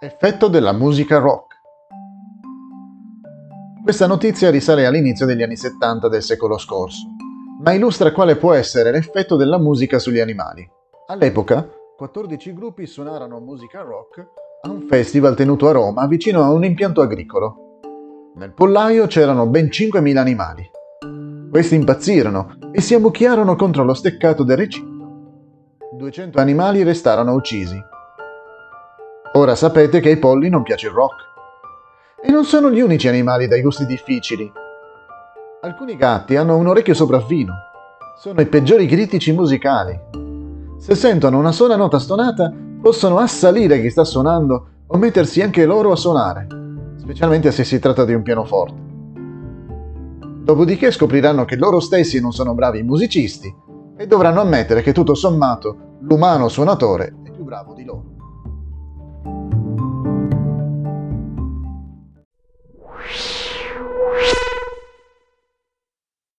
Effetto della musica rock. Questa notizia risale all'inizio degli anni 70 del secolo scorso, ma illustra quale può essere l'effetto della musica sugli animali. All'epoca, 14 gruppi suonarono musica rock a un festival tenuto a Roma vicino a un impianto agricolo. Nel pollaio c'erano ben 5.000 animali. Questi impazzirono e si ammucchiarono contro lo steccato del recinto 200 animali restarono uccisi. Ora sapete che ai polli non piace il rock. E non sono gli unici animali dai gusti difficili. Alcuni gatti hanno un orecchio sopraffino. Sono i peggiori critici musicali. Se sentono una sola nota stonata, possono assalire chi sta suonando o mettersi anche loro a suonare, specialmente se si tratta di un pianoforte. Dopodiché scopriranno che loro stessi non sono bravi musicisti e dovranno ammettere che tutto sommato l'umano suonatore è più bravo di loro. you